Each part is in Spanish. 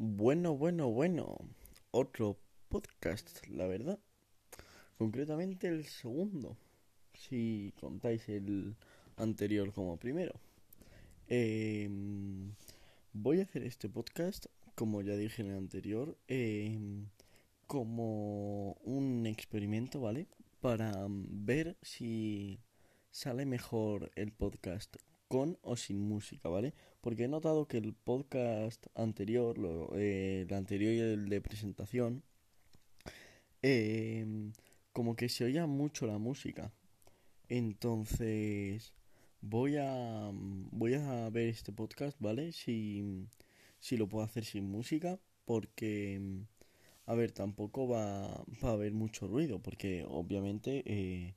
Bueno, bueno, bueno. Otro podcast, la verdad. Concretamente el segundo. Si contáis el anterior como primero. Em, voy a hacer este podcast, como ya dije en el anterior, em, como un experimento, ¿vale? Para ver si sale mejor el podcast con o sin música, ¿vale? Porque he notado que el podcast anterior, lo, eh, el anterior y el de presentación, eh, como que se oía mucho la música. Entonces, voy a, voy a ver este podcast, ¿vale? Si, si lo puedo hacer sin música, porque, a ver, tampoco va, va a haber mucho ruido, porque obviamente... Eh,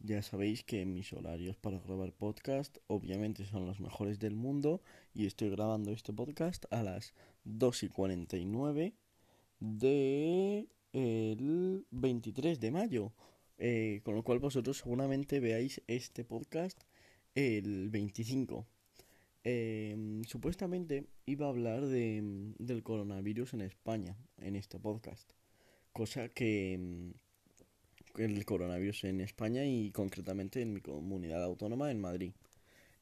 ya sabéis que mis horarios para grabar podcast obviamente son los mejores del mundo y estoy grabando este podcast a las 2 y 49 del el 23 de mayo. Eh, con lo cual vosotros seguramente veáis este podcast el 25. Em, supuestamente iba a hablar de, del coronavirus en España en este podcast. Cosa que em, el coronavirus en España y concretamente en mi comunidad autónoma en Madrid.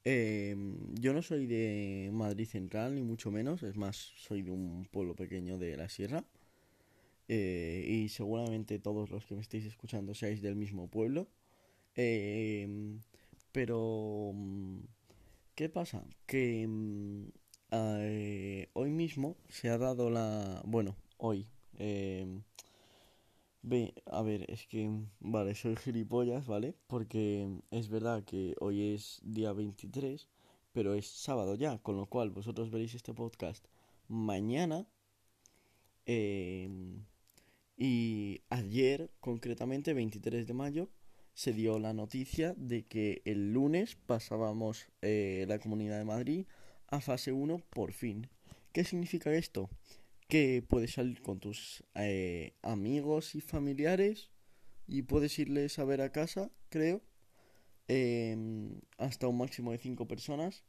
Eh, yo no soy de Madrid Central ni mucho menos, es más, soy de un pueblo pequeño de la sierra. Eh, y seguramente todos los que me estéis escuchando seáis del mismo pueblo. Eh, pero, ¿qué pasa? Que hoy mismo se ha dado la... Bueno, hoy. Ve, a ver, es que, vale, soy gilipollas, ¿vale? Porque es verdad que hoy es día 23, pero es sábado ya, con lo cual vosotros veréis este podcast mañana. Em, y ayer, concretamente, 23 de mayo, se dio la noticia de que el lunes pasábamos eh, la Comunidad de Madrid a fase 1 por fin. ¿Qué significa esto? Que puedes salir con tus eh, amigos y familiares y puedes irles a ver a casa, creo, em, hasta un máximo de 5 personas,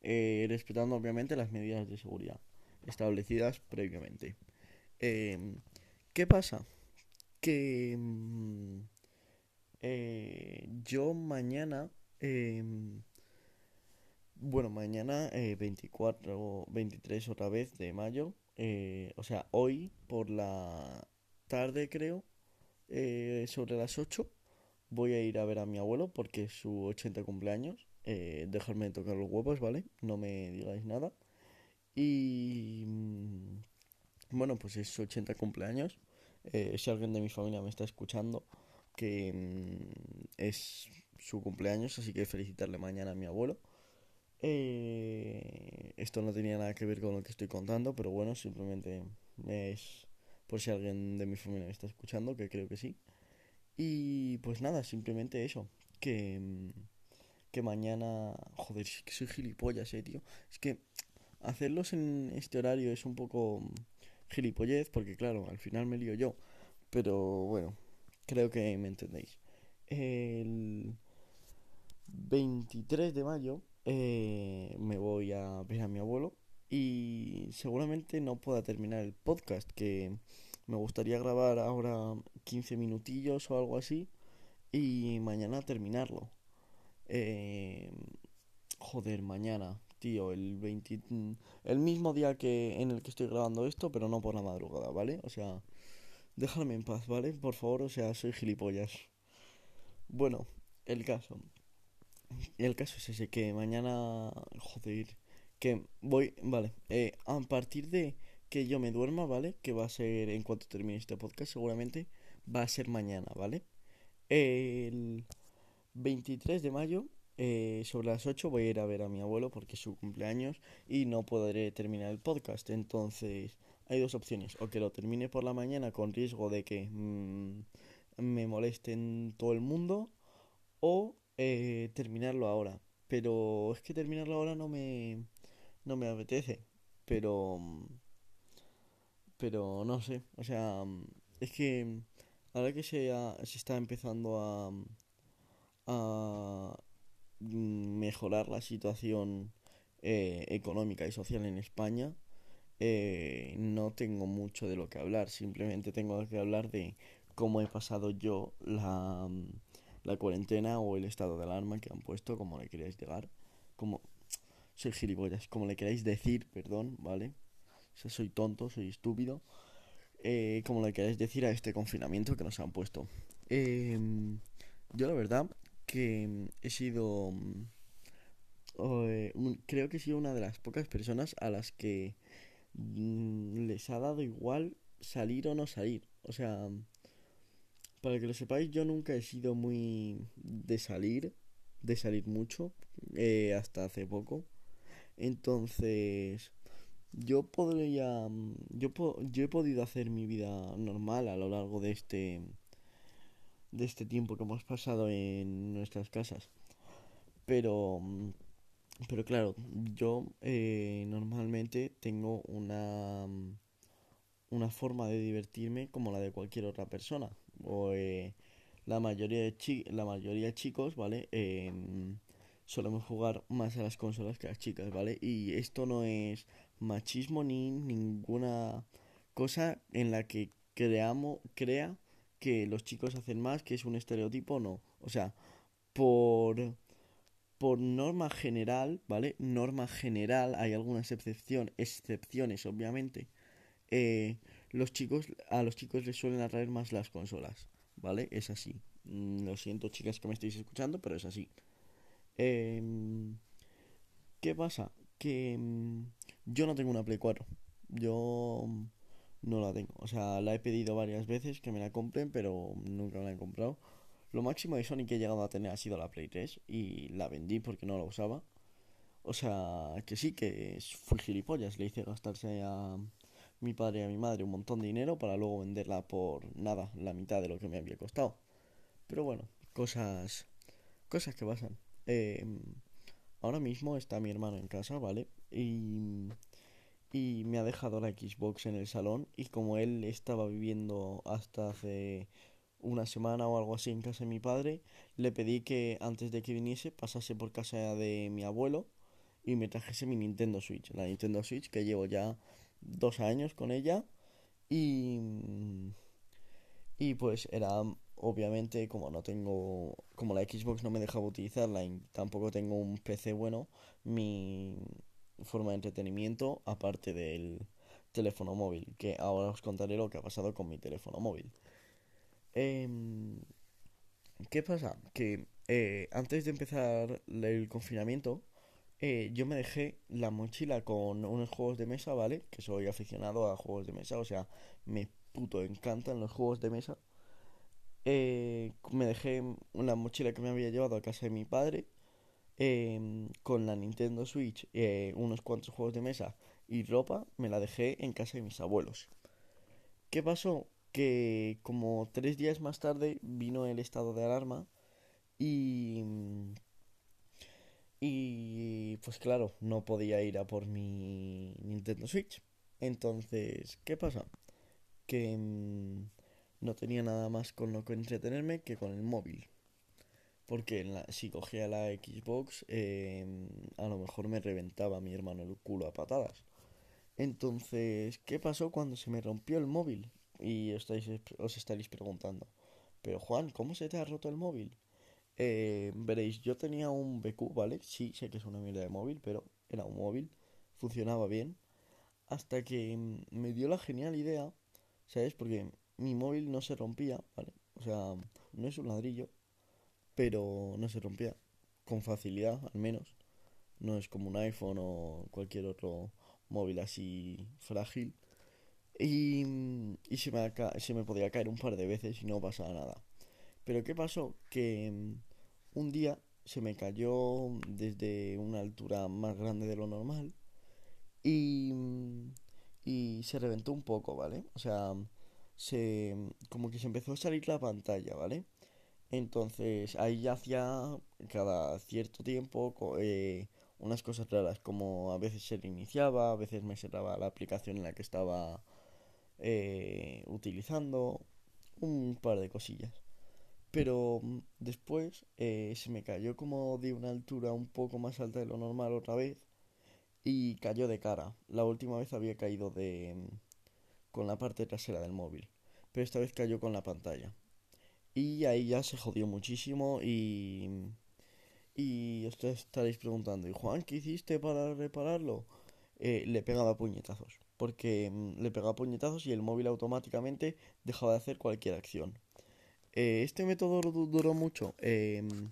eh, respetando obviamente las medidas de seguridad establecidas previamente. Em, ¿Qué pasa? Que mm, eh, yo mañana, em, bueno, mañana 24 23 otra vez de mayo, eh, o sea, hoy por la tarde creo, eh, sobre las 8, voy a ir a ver a mi abuelo porque es su 80 cumpleaños. Eh, dejarme tocar los huevos, ¿vale? No me digáis nada. Y mm, bueno, pues es su 80 cumpleaños. Eh, si alguien de mi familia me está escuchando, que mm, es su cumpleaños, así que felicitarle mañana a mi abuelo. Eh, esto no tenía nada que ver con lo que estoy contando, pero bueno, simplemente es por si alguien de mi familia me está escuchando, que creo que sí. Y pues nada, simplemente eso, que, que mañana... Joder, sí que soy gilipollas, eh, tío. Es que hacerlos en este horario es un poco gilipollez, porque claro, al final me lío yo. Pero bueno, creo que me entendéis. El 23 de mayo eh, me voy a ver a mi abuelo y seguramente no pueda terminar el podcast que me gustaría grabar ahora 15 minutillos o algo así y mañana terminarlo. Eh, joder, mañana, tío, el 20, el mismo día que en el que estoy grabando esto, pero no por la madrugada, ¿vale? O sea, déjame en paz, ¿vale? Por favor, o sea, soy gilipollas. Bueno, el caso. El caso es ese, que mañana... Joder. Que voy... Vale. Eh, a partir de que yo me duerma, ¿vale? Que va a ser en cuanto termine este podcast, seguramente. Va a ser mañana, ¿vale? El 23 de mayo, eh, sobre las 8, voy a ir a ver a mi abuelo porque es su cumpleaños y no podré terminar el podcast. Entonces, hay dos opciones. O que lo termine por la mañana con riesgo de que mm, me molesten todo el mundo. O eh, terminarlo ahora. Pero es que terminarlo ahora no me, no me apetece. Pero, pero no sé. O sea, es que ahora que se, se está empezando a, a mejorar la situación eh, económica y social en España, eh, no tengo mucho de lo que hablar, simplemente tengo que hablar de cómo he pasado yo la, la cuarentena o el estado de alarma que han puesto, como le queráis llegar, como soy gilipollas, como le queráis decir, perdón, ¿vale? O sea, soy tonto, soy estúpido, eh, como le queráis decir a este confinamiento que nos han puesto. Em, yo la verdad que he sido... Eh, creo que he sido una de las pocas personas a las que mm, les ha dado igual salir o no salir. O sea, para que lo sepáis, yo nunca he sido muy de salir, de salir mucho, eh, hasta hace poco. Entonces, yo podría, yo, yo he podido hacer mi vida normal a lo largo de este, de este tiempo que hemos pasado en nuestras casas. Pero, pero claro, yo eh, normalmente tengo una, una forma de divertirme como la de cualquier otra persona o eh, la mayoría de chi la mayoría de chicos, ¿vale? Em, solemos jugar más a las consolas que a las chicas, ¿vale? Y esto no es machismo ni ninguna cosa en la que creamos crea que los chicos hacen más, que es un estereotipo, no. O sea, por por norma general, ¿vale? Norma general, hay algunas excepción, excepciones, obviamente. Eh, los chicos, a los chicos les suelen atraer más las consolas, ¿vale? Es así. Mm, lo siento, chicas, que me estéis escuchando, pero es así. Em, ¿Qué pasa? Que mm, yo no tengo una Play 4. Yo no la tengo. O sea, la he pedido varias veces que me la compren, pero nunca me la he comprado. Lo máximo de Sony que he llegado a tener ha sido la Play 3 y la vendí porque no la usaba. O sea, que sí, que fui gilipollas. Le hice gastarse a, mi padre y a mi madre un montón de dinero para luego venderla por nada, la mitad de lo que me había costado. Pero bueno, cosas, cosas que pasan. Em, ahora mismo está mi hermano en casa, ¿vale? Y, y me ha dejado la Xbox en el salón y como él estaba viviendo hasta hace una semana o algo así en casa de mi padre, le pedí que antes de que viniese pasase por casa de mi abuelo y me trajese mi Nintendo Switch, la Nintendo Switch que llevo ya dos años con ella y, y pues era obviamente como no tengo como la Xbox no me dejaba utilizarla y tampoco tengo un PC bueno mi forma de entretenimiento aparte del teléfono móvil que ahora os contaré lo que ha pasado con mi teléfono móvil em, ¿qué pasa? que eh, antes de empezar el confinamiento eh, yo me dejé la mochila con unos juegos de mesa, ¿vale? Que soy aficionado a juegos de mesa, o sea, me puto encantan los juegos de mesa. Eh, me dejé una mochila que me había llevado a casa de mi padre em, con la Nintendo Switch, eh, unos cuantos juegos de mesa y ropa, me la dejé en casa de mis abuelos. ¿Qué pasó? Que como tres días más tarde vino el estado de alarma y y pues claro, no podía ir a por mi Nintendo Switch. Entonces, ¿qué pasa? Que mm, no tenía nada más con lo que entretenerme que con el móvil. Porque si cogía la Xbox, em, a lo mejor me reventaba mi hermano el culo a patadas. Entonces, ¿qué pasó cuando se me rompió el móvil? Y estáis, os estaréis preguntando, pero Juan, ¿cómo se te ha roto el móvil? Eh, veréis, yo tenía un BQ, ¿vale? Sí, sé que es una mierda de móvil, pero era un móvil, funcionaba bien. Hasta que me dio la genial idea, ¿sabes? Porque mi móvil no se rompía, ¿vale? O sea, no es un ladrillo, pero no se rompía. Con facilidad, al menos. No es como un iPhone o cualquier otro móvil así frágil. Y, y se, me, se me podía caer un par de veces y no pasaba nada. Pero ¿qué pasó? Que mm, un día se me cayó desde una altura más grande de lo normal y, mm, y se reventó un poco, ¿vale? O sea, se, como que se empezó a salir la pantalla, ¿vale? Entonces ahí ya hacía cada cierto tiempo eh, unas cosas raras, como a veces se reiniciaba, a veces me cerraba la aplicación en la que estaba eh, utilizando, un par de cosillas. Pero mm, después eh, se me cayó como de una altura un poco más alta de lo normal otra vez. y cayó de cara. La última vez había caído de con la parte trasera del móvil, pero esta vez cayó con la pantalla. Y ahí ya se jodió muchísimo y y os estaréis preguntando, ¿y Juan qué hiciste para repararlo? Eh, le pegaba puñetazos, porque mm, le pegaba puñetazos y el móvil automáticamente dejaba de hacer cualquier acción. Eh, este método duró mucho, em,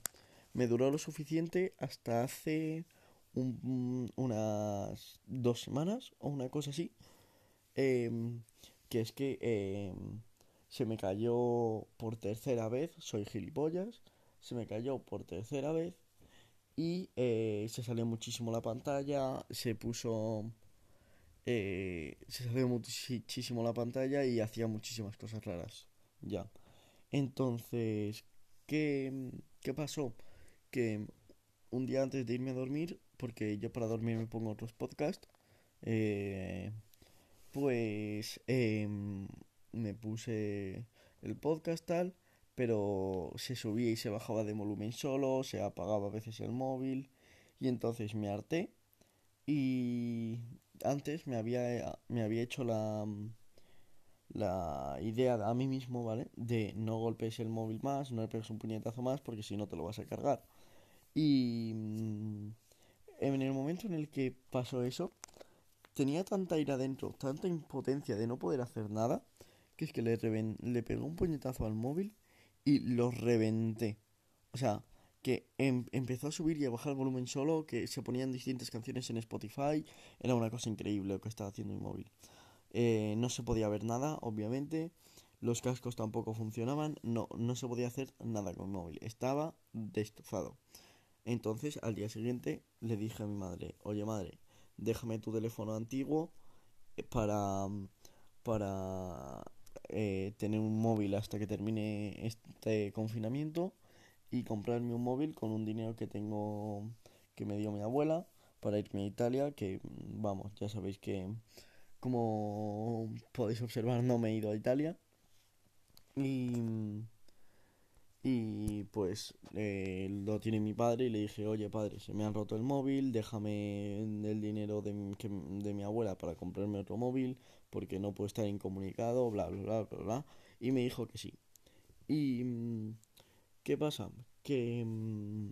me duró lo suficiente hasta hace unas dos semanas o una cosa así, em, que es que em, se me cayó por tercera vez, soy gilipollas, se me cayó por tercera vez y eh, se salió muchísimo la pantalla, se puso... Eh, se salió muchísimo la pantalla y hacía muchísimas cosas raras. Ya. Entonces, ¿qué, ¿qué pasó? Que un día antes de irme a dormir, porque yo para dormir me pongo otros podcasts, eh, pues em, me puse el podcast tal pero se subía y se bajaba de volumen solo, se apagaba a veces el móvil y entonces me harté y antes me había, me había hecho la, la idea a mí mismo, ¿vale? De no golpees el móvil más, no le pegues un puñetazo más porque si no te lo vas a cargar. Y mm, en el momento en el que pasó eso, tenía tanta ira adentro, tanta impotencia de no poder hacer nada, que es que le, le pegó un puñetazo al móvil y lo reventé. O sea, que em, empezó a subir y a bajar el volumen solo, que se ponían distintas canciones en Spotify. Era una cosa increíble lo que estaba haciendo mi móvil. Eh, no se podía ver nada, obviamente. Los cascos tampoco funcionaban. No, no se podía hacer nada con mi móvil. Estaba destrozado. Entonces, al día siguiente, le dije a mi madre, oye madre, déjame tu teléfono antiguo para, para eh, tener un móvil hasta que termine este confinamiento y comprarme un móvil con un dinero que tengo que me dio mi abuela para irme a Italia, que vamos, ya sabéis que como podéis observar no me he ido a Italia. Y, y pues eh, lo tiene mi padre y le dije, oye padre, se me ha roto el móvil, déjame el dinero de, de mi abuela para comprarme otro móvil, porque no puedo estar incomunicado, bla, bla, bla, bla, bla. Y me dijo que sí. ¿Y mm, qué pasa? Que mm,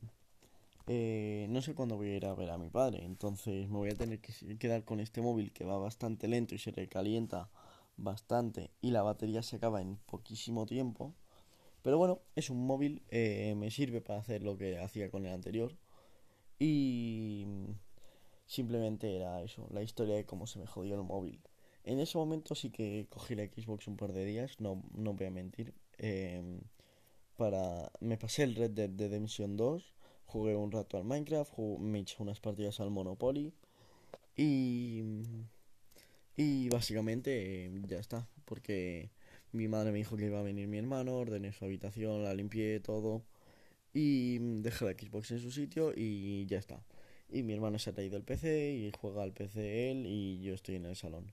eh, no sé cuándo voy a ir a ver a mi padre, entonces me voy a tener que quedar con este móvil que va bastante lento y se recalienta bastante y la batería se acaba en poquísimo tiempo. Pero bueno, es un móvil, eh, me sirve para hacer lo que hacía con el anterior. Y simplemente era eso, la historia de cómo se me jodió el móvil. En ese momento sí que cogí la Xbox un par de días, no, no voy a mentir. Em, para... Me pasé el Red Dead Redemption 2, jugué un rato al Minecraft, me eché unas partidas al Monopoly y... Y básicamente em, ya está, porque mi madre me dijo que iba a venir mi hermano, ordené su habitación, la limpié, todo. Y dejé la Xbox en su sitio y ya está. Y mi hermano se ha traído el PC y juega al PC él y yo estoy en el salón.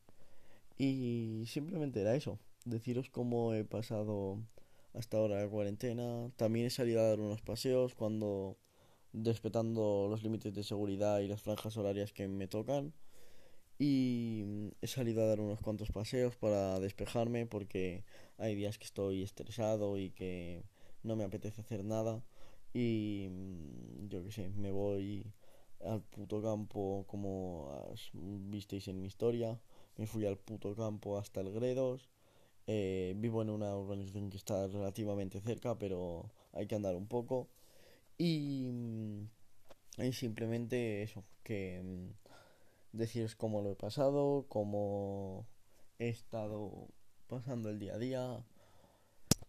Y simplemente era eso, deciros cómo he pasado hasta ahora la cuarentena. También he salido a dar unos paseos cuando respetando los límites de seguridad y las franjas horarias que me tocan. Y he salido a dar unos cuantos paseos para despejarme porque hay días que estoy estresado y que no me apetece hacer nada. Y yo qué sé, me voy al puto campo como visteis en mi historia me fui al puto campo hasta el Gredos. Eh, vivo en una urbanización que está relativamente cerca, pero hay que andar un poco. Y, mm, y simplemente eso, que mm, deciros cómo lo he pasado, cómo he estado pasando el día a día.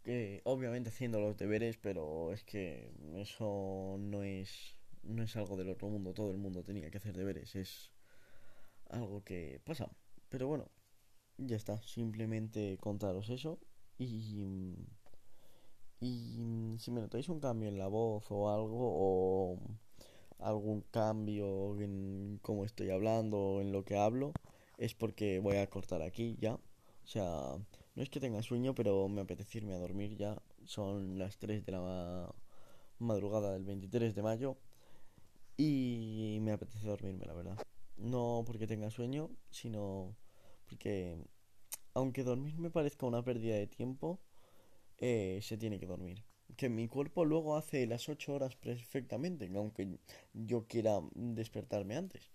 Que obviamente haciendo los deberes, pero es que eso no es, no es algo del otro mundo. Todo el mundo tenía que hacer deberes. Es algo que pasa. Pero bueno, ya está. Simplemente contaros eso. Y. Y si me notáis un cambio en la voz o algo, o algún cambio en cómo estoy hablando o en lo que hablo, es porque voy a cortar aquí ya. O sea, no es que tenga sueño, pero me apetece irme a dormir ya. Son las 3 de la madrugada del 23 de mayo. Y me apetece dormirme, la verdad. No porque tenga sueño, sino porque aunque dormir me parezca una pérdida de tiempo, eh, se tiene que dormir. Que mi cuerpo luego hace las 8 horas perfectamente, aunque yo quiera despertarme antes.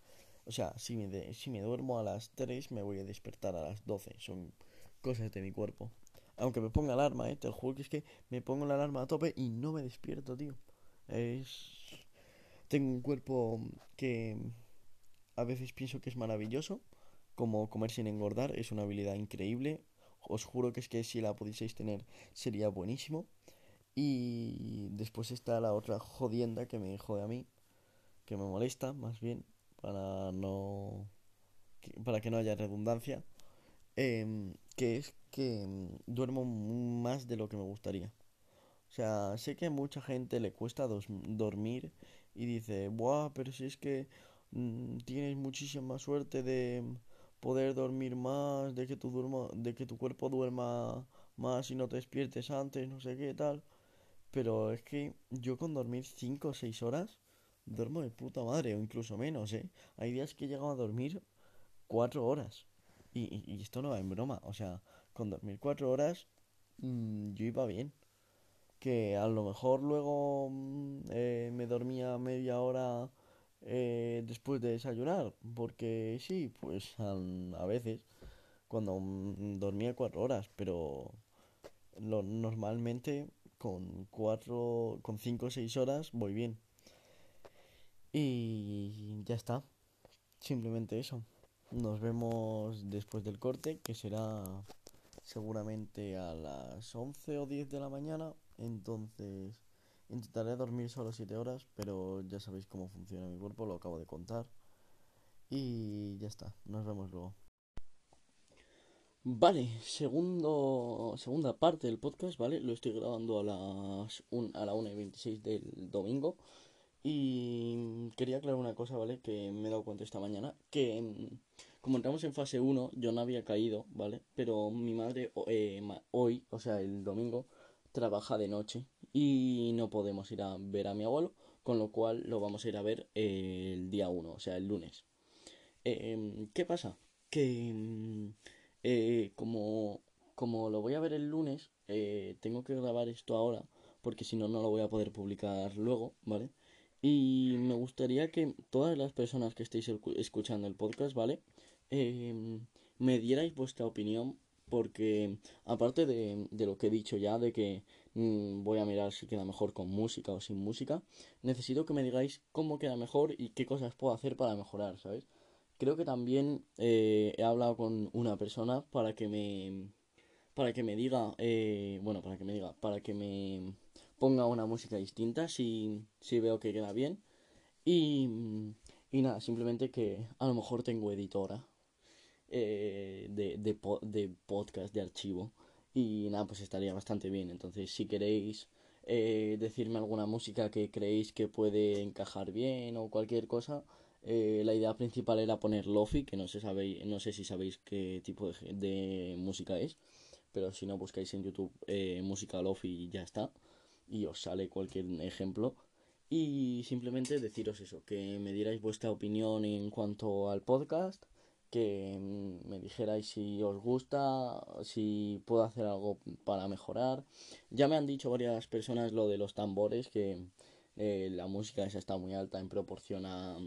O sea, si me, si me duermo a las 3, me voy a despertar a las 12. Son cosas de mi cuerpo. Aunque me ponga alarma, ¿eh? Te juro que es que me pongo la alarma a tope y no me despierto, tío. Es... Tengo un cuerpo que a veces pienso que es maravilloso, como comer sin engordar, es una habilidad increíble. Os juro que es que si la pudieseis tener sería buenísimo. Y después está la otra jodienda que me jode a mí, que me molesta más bien, para no para que no haya redundancia, em, que es que em, duermo más de lo que me gustaría. O sea, sé que a mucha gente le cuesta dormir y dice, Buah, pero si es que mm, tienes muchísima suerte de poder dormir más, de que tu duerma, de que tu cuerpo duerma más y no te despiertes antes, no sé qué tal. Pero es que yo con dormir 5 o 6 horas duermo de puta madre o incluso menos, ¿eh? Hay días que he llegado a dormir 4 horas. Y, y, esto no va en broma, o sea, con dormir 4 horas mmm, yo iba bien. Que a lo mejor luego mmm, eh, me dormía media hora eh, después de desayunar, porque sí, pues a, veces cuando dormía 4 horas, pero lo, normalmente con 4, con 5 o 6 horas voy bien. Y ya está. Simplemente eso. Nos vemos después del corte, que será seguramente a las 11 o 10 de la mañana. Entonces intentaré dormir solo 7 horas, pero ya sabéis cómo funciona mi cuerpo, lo acabo de contar. Y ya está. Nos vemos luego. Vale, segundo, segunda parte del podcast, ¿vale? Lo estoy grabando a las a la 1 y 26 del domingo. Y quería aclarar una cosa, ¿vale? Que me he dado cuenta esta mañana. Que mm, como entramos en fase 1, yo no había caído, ¿vale? Pero mi madre eh, hoy, o sea, el domingo, trabaja de noche. Y no podemos ir a ver a mi abuelo. Con lo cual lo vamos a ir a ver el día 1, o sea, el lunes. Em, ¿Qué pasa? Que mm, eh, como, como lo voy a ver el lunes, eh, tengo que grabar esto ahora. Porque si no, no lo voy a poder publicar luego, ¿vale? Y me gustaría que todas las personas que estéis escuchando el podcast, ¿vale? Em, me dierais vuestra opinión porque aparte de, de, lo que he dicho ya, de que mm, voy a mirar si queda mejor con música o sin música, necesito que me digáis cómo queda mejor y qué cosas puedo hacer para mejorar, ¿sabes? Creo que también eh, he hablado con una persona para que me... para que me diga, eh, bueno, para que me diga, para que me ponga una música distinta si, si veo que queda bien. Y, y nada, simplemente que a lo mejor tengo editora eh, de, de, de, podcast, de archivo. Y nada, pues estaría bastante bien. Entonces, si queréis eh, decirme alguna música que creéis que puede encajar bien o cualquier cosa, eh, la idea principal era poner lofi, que no sé, sabéis, no sé si sabéis qué tipo de, de música es. Pero si no, buscáis en YouTube música lofi y ya está y os sale cualquier ejemplo. Y simplemente deciros eso, que me dierais vuestra opinión en cuanto al podcast, que me dijerais si os gusta, si puedo hacer algo para mejorar. Ya me han dicho varias personas lo de los tambores, que eh, la música esa está muy alta en proporción a,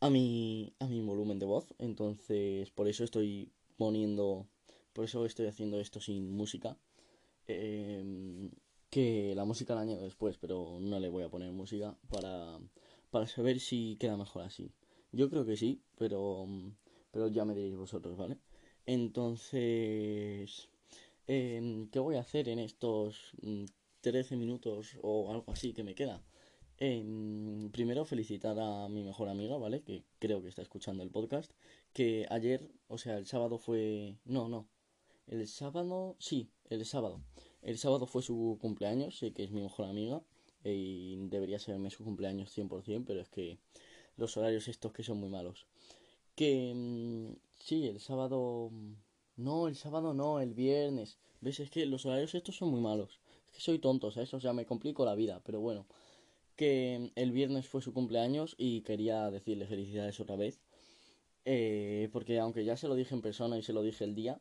a, mi, a mi volumen de voz. Entonces, por eso estoy poniendo, por eso estoy haciendo esto sin música. Eh, que la música la añado después, pero no le voy a poner música para, para saber si queda mejor así. Yo creo que sí, pero, pero ya me diréis vosotros, ¿vale? Entonces, em, ¿qué voy a hacer en estos 13 mm, minutos o algo así que me queda? Em, primero felicitar a mi mejor amiga, ¿vale? Que creo que está escuchando el podcast. Que ayer, o sea, el sábado fue... No, no. El sábado... Sí, el sábado. El sábado fue su cumpleaños, sé que es mi mejor amiga eh, y debería serme su cumpleaños 100%, pero es que los horarios estos que son muy malos. Que mm, sí, el sábado... No, el sábado no, el viernes. ¿Ves? Es que los horarios estos son muy malos. Es que soy tonto, ¿sabes? O sea, me complico la vida, pero bueno. que el viernes fue su cumpleaños y quería decirle felicidades otra vez. Eh, porque aunque ya se lo dije en persona y se lo dije el día,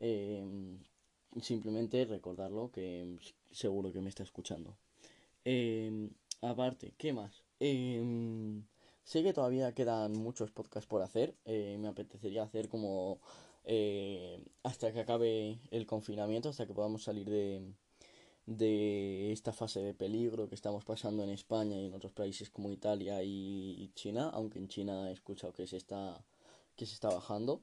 eh, simplemente recordarlo que seguro que me está escuchando. Eh, aparte, ¿qué más? Sé que todavía quedan muchos podcasts por hacer. me apetecería hacer como hasta que acabe el confinamiento, hasta que podamos salir de, de esta fase de peligro que estamos pasando en España y en otros países como Italia y China, aunque en China he escuchado que se está, que se está bajando.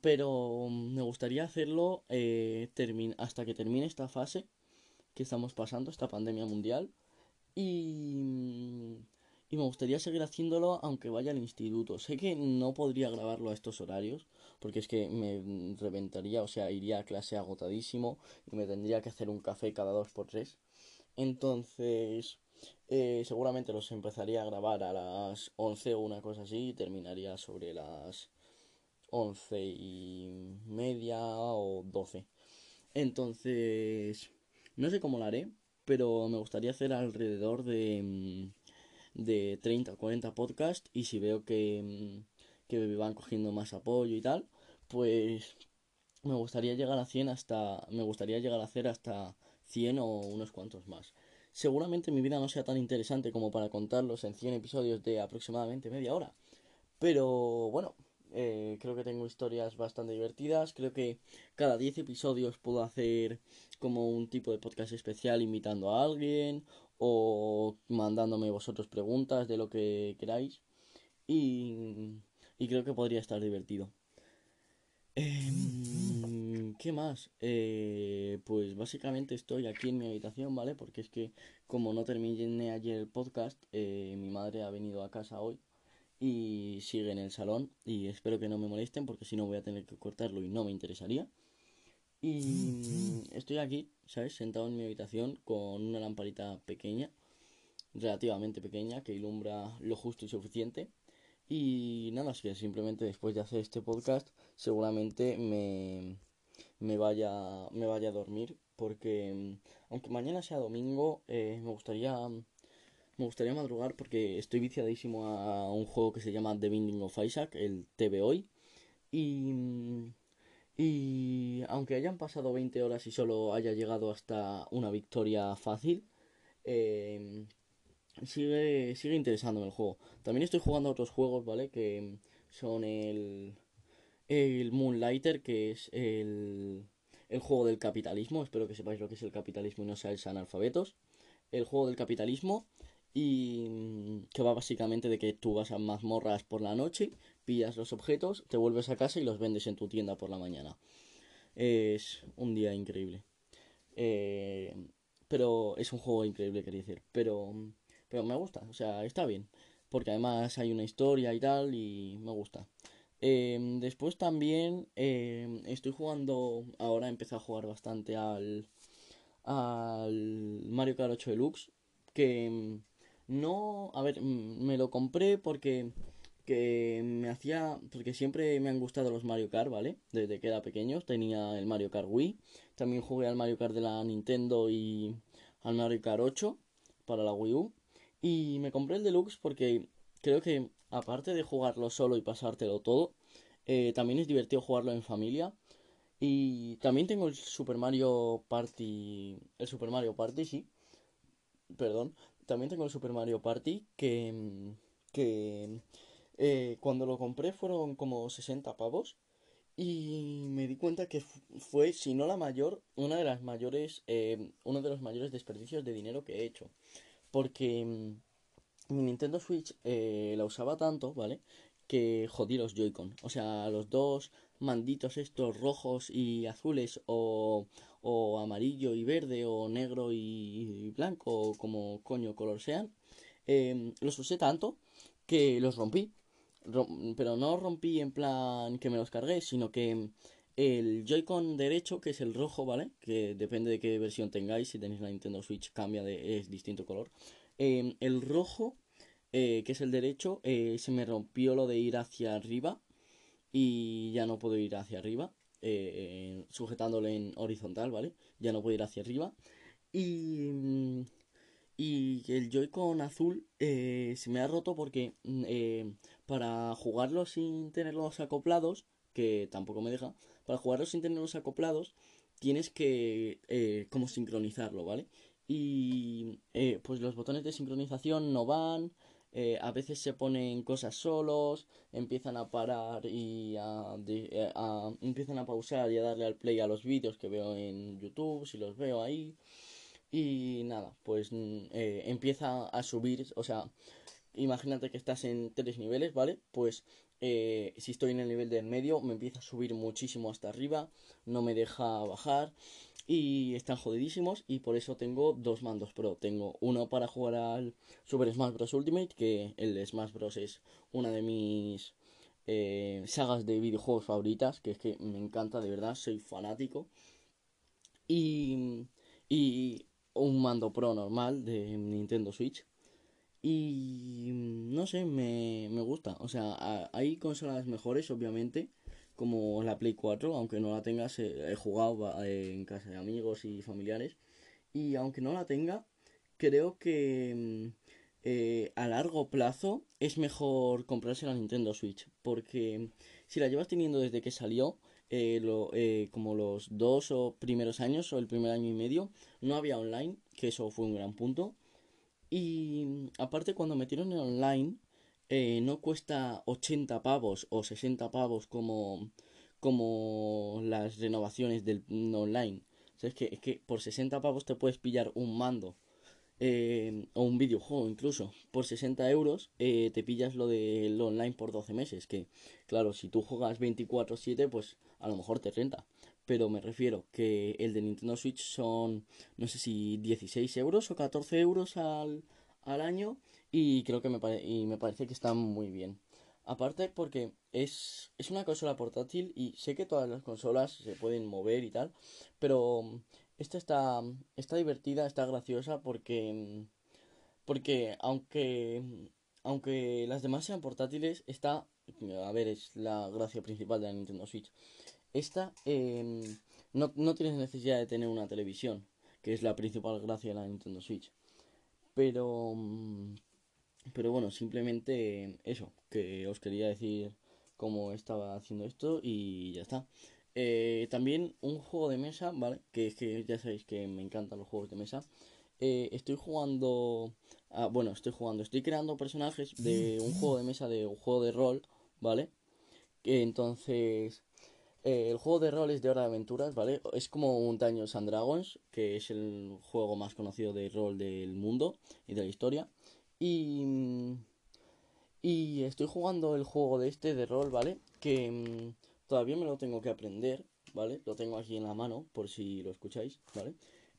Pero me gustaría hacerlo eh, hasta que termine esta fase que estamos pasando, esta pandemia mundial. Y y me gustaría seguir haciéndolo aunque vaya al instituto. Sé que no podría grabarlo a estos horarios porque es que me reventaría, o sea, iría a clase agotadísimo y me tendría que hacer un café cada dos por tres. Entonces, eh, seguramente los empezaría a grabar a las 11 o una cosa así y terminaría sobre las 11 y media o 12. Entonces, no sé cómo lo haré, pero me gustaría hacer alrededor de mm, de 30 o 40 podcasts y si veo que, mm, que van cogiendo más apoyo y tal, pues me gustaría llegar a 100 hasta me gustaría llegar a hacer hasta 100 o unos cuantos más. Seguramente mi vida no sea tan interesante como para contarlos en 100 episodios de aproximadamente media hora. Pero bueno, eh, creo que tengo historias bastante divertidas. Creo que cada 10 episodios puedo hacer como un tipo de podcast especial invitando a alguien o mandándome vosotros preguntas de lo que queráis. Y, y creo que podría estar divertido. Em, ¿Qué más? Eh, pues básicamente estoy aquí en mi habitación, ¿vale? Porque es que como no terminé ayer el podcast, eh, mi madre ha venido a casa hoy y sigue en el salón y espero que no me molesten porque si no voy a tener que cortarlo y no me interesaría. Y estoy aquí, ¿sabes? Sentado en mi habitación con una lamparita pequeña, relativamente pequeña, que ilumbra lo justo y suficiente. Y nada, es que simplemente después de hacer este podcast, seguramente me, me, vaya, me vaya a dormir. Porque aunque mañana sea domingo, eh, me gustaría me gustaría madrugar porque estoy viciadísimo a un juego que se llama The Binding of Isaac, el TV hoy. Y y aunque hayan pasado 20 horas y solo haya llegado hasta una victoria fácil, eh, sigue, sigue interesándome el juego. También estoy jugando otros juegos, ¿vale? Que son el, el Moonlighter, que es el, el juego del capitalismo. Espero que sepáis lo que es el capitalismo y no seáis analfabetos. El juego del capitalismo y que va básicamente de que tú vas a mazmorras por la noche pillas los objetos, te vuelves a casa y los vendes en tu tienda por la mañana. Es un día increíble. Eh, pero es un juego increíble, quería decir. Pero, pero me gusta, o sea, está bien. Porque además hay una historia y tal, y me gusta. Eh, después también eh, estoy jugando, ahora empecé a jugar bastante al, al Mario Kart 8 Deluxe. Que no, a ver, me lo compré porque que me hacía, porque siempre me han gustado los Mario Kart, ¿vale? Desde que era pequeño, tenía el Mario Kart Wii, también jugué al Mario Kart de la Nintendo y al Mario Kart 8 para la Wii U. Y me compré el Deluxe porque creo que aparte de jugarlo solo y pasártelo todo, eh, también es divertido jugarlo en familia. Y también tengo el Super Mario Party, el Super Mario Party, sí. Perdón, también tengo el Super Mario Party que que eh, cuando lo compré fueron como 60 pavos y me di cuenta que fue, si no la mayor, una de las mayores, eh, uno de los mayores desperdicios de dinero que he hecho. Porque mm, mi Nintendo Switch eh, la usaba tanto, ¿vale? Que jodí los Joy-Con. O sea, los dos manditos estos rojos y azules o, o amarillo y verde o negro y, blanco como coño color sean. los usé tanto que los rompí pero no rompí en plan que me los cargué, sino que el Joy-Con derecho, que es el rojo, ¿vale? Que depende de qué versión tengáis, si tenéis la Nintendo Switch cambia de es distinto color. Em, el rojo, eh, que es el derecho, eh, se me rompió lo de ir hacia arriba y ya no puedo ir hacia arriba, eh, sujetándole en horizontal, ¿vale? Ya no puedo ir hacia arriba. Y, Y el Joy-Con azul se me ha roto porque mm, para jugarlo sin tenerlos acoplados, que tampoco me deja, para jugarlo sin tenerlos acoplados, tienes que eh, como sincronizarlo, ¿vale? Y eh, pues los botones de sincronización no van, eh, a veces se ponen cosas solos, empiezan a parar y a, de- a- empiezan a pausar y a darle al play a los vídeos que veo en YouTube, si los veo ahí. Y nada, pues mm, eh, empieza a subir, o sea, imagínate que estás en tres niveles, ¿vale? Pues eh, si estoy en el nivel del medio, me empieza a subir muchísimo hasta arriba, no me deja bajar y están jodidísimos y por eso tengo dos mandos Pro. Tengo uno para jugar al Super Smash Bros. Ultimate, que el Smash Bros. es una de mis eh, sagas de videojuegos favoritas, que es que me encanta de verdad, soy fanático. Y, y un mando Pro normal de Nintendo Switch. Y no sé, me, me gusta. O sea, hay consolas mejores, obviamente, como la Play 4, aunque no la tengas, eh, he jugado en casa de amigos y familiares. Y aunque no la tenga, creo que mm, eh, a largo plazo es mejor comprarse la Nintendo Switch. Porque si la llevas teniendo desde que salió, eh, lo- eh, como los dos o primeros años o el primer año y medio, no había online, que eso fue un gran punto. Y mm, aparte cuando metieron el online, eh, no cuesta 80 pavos o 60 pavos como, como las renovaciones del mm, online. O sea, es que, es que por 60 pavos te puedes pillar un mando eh, o un videojuego incluso. Por 60 euros eh, te pillas lo del online por 12 meses. Que claro, si tú juegas 24/7 pues a lo mejor te renta. Pero me refiero que el de Nintendo Switch son, no sé si 16 euros o 14 euros al, al año. Y creo que me, pare- y me parece que está muy bien. Aparte porque es, es una consola portátil y sé que todas las consolas se pueden mover y tal. Pero esta está, está divertida, está graciosa porque, porque aunque, aunque las demás sean portátiles, está, a ver, es la gracia principal de la Nintendo Switch. Esta em, no, no tienes necesidad de tener una televisión, que es la principal gracia de la Nintendo Switch. Pero, mm, pero bueno, simplemente eso, que os quería decir cómo estaba haciendo esto y ya está. Eh, también un juego de mesa, ¿vale? Que es que ya sabéis que me encantan los juegos de mesa. Eh, estoy jugando, ah, bueno, estoy jugando, estoy creando personajes de un juego de mesa, de un juego de rol, ¿vale? Entonces, eh, el juego de rol es de Hora de Aventuras, ¿vale? Es como un Dungeons and Dragons, que es el juego más conocido de rol del mundo y de la historia. Y, mm, y estoy jugando el juego de este de rol, ¿vale? Que mm, todavía me lo tengo que aprender, ¿vale? Lo tengo aquí en la mano, por si lo escucháis, ¿vale?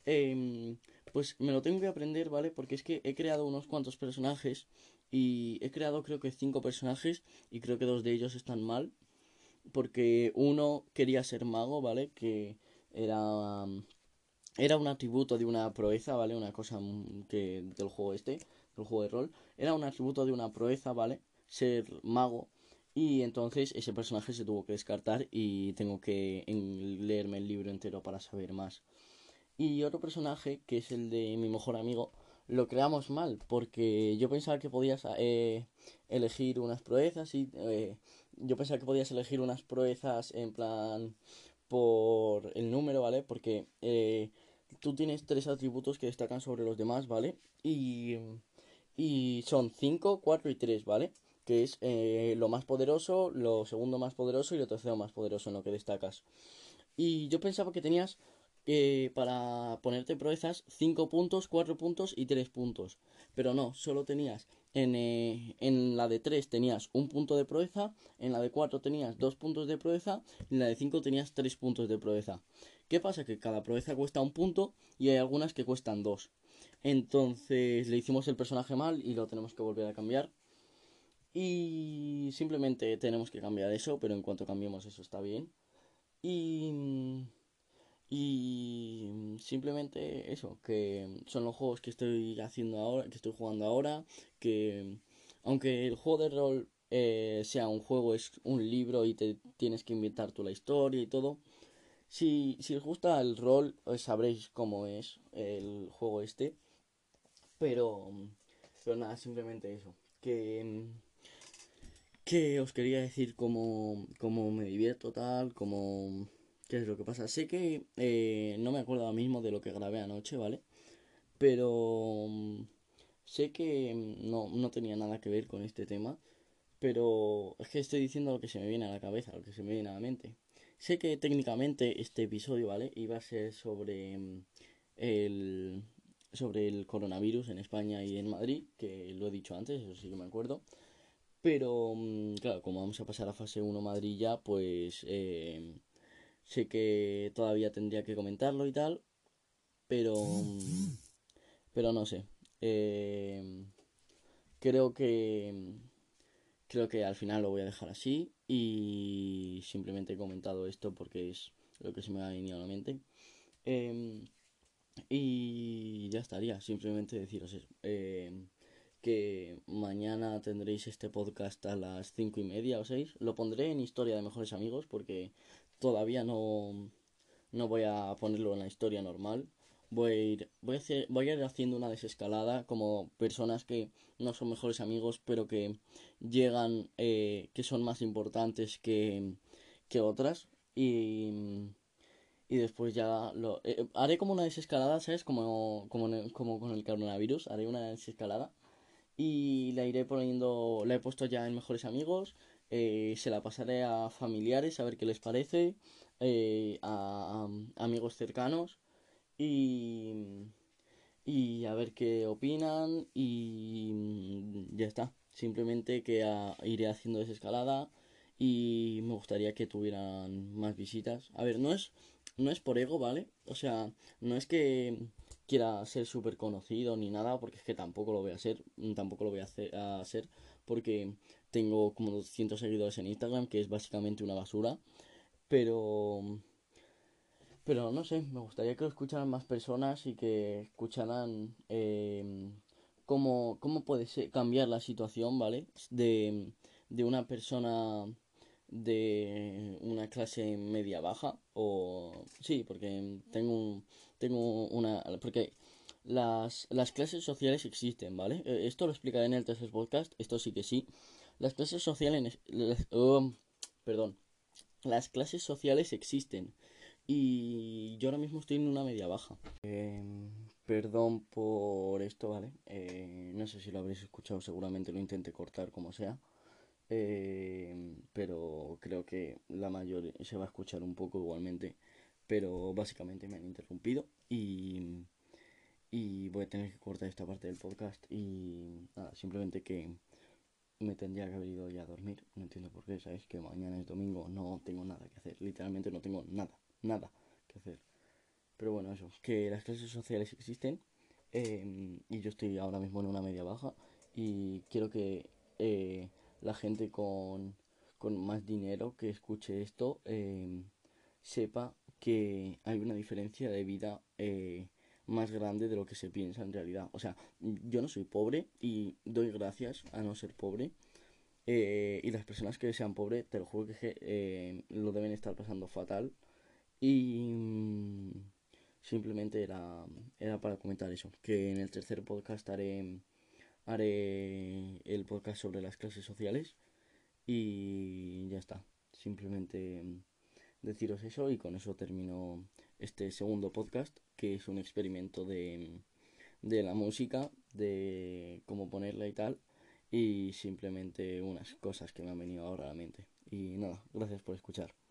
Em, pues me lo tengo que aprender, ¿vale? Porque es que he creado unos cuantos personajes y he creado creo que cinco personajes y creo que dos de ellos están mal. Porque uno quería ser mago, ¿vale? Que era, era un atributo de una proeza, ¿vale? Una cosa mm, que del juego este, del juego de rol. Era un atributo de una proeza, ¿vale? Ser mago. Y entonces ese personaje se tuvo que descartar y tengo que leerme el libro entero para saber más. Y otro personaje, que es el de mi mejor amigo, lo creamos mal, porque yo pensaba que podías eh, elegir unas proezas y eh, yo pensaba que podías elegir unas proezas en plan por el número, ¿vale? Porque eh, tú tienes tres atributos que destacan sobre los demás, ¿vale? Y, y son 5, 4 y 3, ¿vale? Que es eh, lo más poderoso, lo segundo más poderoso y lo tercero más poderoso en lo que destacas. Y yo pensaba que tenías eh, para ponerte proezas 5 puntos, 4 puntos y 3 puntos. Pero no, solo tenías en, eh, en la de 3 tenías un punto de proeza, en la de 4 tenías 2 puntos de proeza en la de 5 tenías 3 puntos de proeza. ¿Qué pasa? Que cada proeza cuesta un punto y hay algunas que cuestan 2. Entonces le hicimos el personaje mal y lo tenemos que volver a cambiar. Y simplemente tenemos que cambiar eso, pero en cuanto cambiemos eso está bien. Y, y simplemente eso, que son los juegos que estoy haciendo ahora, que estoy jugando ahora, que aunque el juego de rol eh, sea un juego, es un libro y te tienes que inventar tú la historia y todo. Si, si os gusta el rol, pues sabréis cómo es el juego este. Pero, pero nada, simplemente eso. Que, que os quería decir cómo, cómo me divierto tal, cómo... ¿Qué es lo que pasa? Sé que eh, no me acuerdo ahora mismo de lo que grabé anoche, ¿vale? Pero sé que no, no tenía nada que ver con este tema. Pero es que estoy diciendo lo que se me viene a la cabeza, lo que se me viene a la mente. Sé que técnicamente este episodio, ¿vale? Iba a ser sobre el, sobre el coronavirus en España y en Madrid, que lo he dicho antes, eso sí que me acuerdo. Pero, mm, claro, como vamos a pasar a fase 1 Madrid ya, pues eh, sé que todavía tendría que comentarlo y tal, pero, mm, pero no sé. Eh, creo que creo que al final lo voy a dejar así y simplemente he comentado esto porque es lo que se me ha venido a la mente. Em, y ya estaría, simplemente deciros eso. Eh, que mañana tendréis este podcast a las cinco y media o seis. Lo pondré en historia de mejores amigos porque todavía no, no voy a ponerlo en la historia normal. Voy a, ir, voy, a voy a ir haciendo una desescalada como personas que no son mejores amigos pero que llegan, eh, que son más importantes que, que otras. Y y después ya lo eh, haré como una desescalada, ¿sabes? Como, como, como con el coronavirus, haré una desescalada y la iré poniendo, la he puesto ya en mejores amigos, eh, se la pasaré a familiares a ver qué les parece, eh, a, amigos cercanos y, y a ver qué opinan y ya está. Simplemente que iré haciendo desescalada y me gustaría que tuvieran más visitas. A ver, no es no es por ego, ¿vale? O sea, no es que quiera ser súper conocido ni nada, porque es que tampoco lo voy a hacer, tampoco lo voy a hacer, porque tengo como 200 seguidores en Instagram, que es básicamente una basura, pero... Pero no sé, me gustaría que lo escucharan más personas y que escucharan eh, cómo, cómo puede ser, cambiar la situación, ¿vale? De, de una persona de una clase media baja o sí porque tengo tengo una porque las, las clases sociales existen vale eh, esto lo explicaré en el tercer podcast esto sí que sí. Las clases sociales oh, perdón las clases sociales existen y yo ahora mismo estoy en una media baja. Em, perdón por esto vale eh, no sé si lo habréis escuchado seguramente lo intenté cortar como sea eh, pero creo que la mayor se va a escuchar un poco igualmente. Pero básicamente me han interrumpido y, y voy a tener que cortar esta parte del podcast. Y nada, simplemente que me tendría que haber ido ya a dormir. No entiendo por qué, ¿sabes? Que mañana es domingo, no tengo nada que hacer. Literalmente no tengo nada, nada que hacer. Pero bueno, eso, que las clases sociales existen. Eh, y yo estoy ahora mismo en una media baja. Y quiero que eh, la gente con, con más dinero que escuche esto eh, sepa que hay una diferencia de vida eh, más grande de lo que se piensa en realidad. O sea, yo no soy pobre y doy gracias a no ser pobre. Eh, y las personas que sean pobres, te lo juro que lo deben estar pasando fatal. Y mm, simplemente era, era para comentar eso. Que en el tercer podcast haré haré el podcast sobre las clases sociales y ya está. Simplemente mm, deciros eso y con eso termino este segundo podcast que es un experimento de, mm, de la música, de cómo ponerla y tal y simplemente unas cosas que me han venido ahora a la mente. Y nada, gracias por escuchar.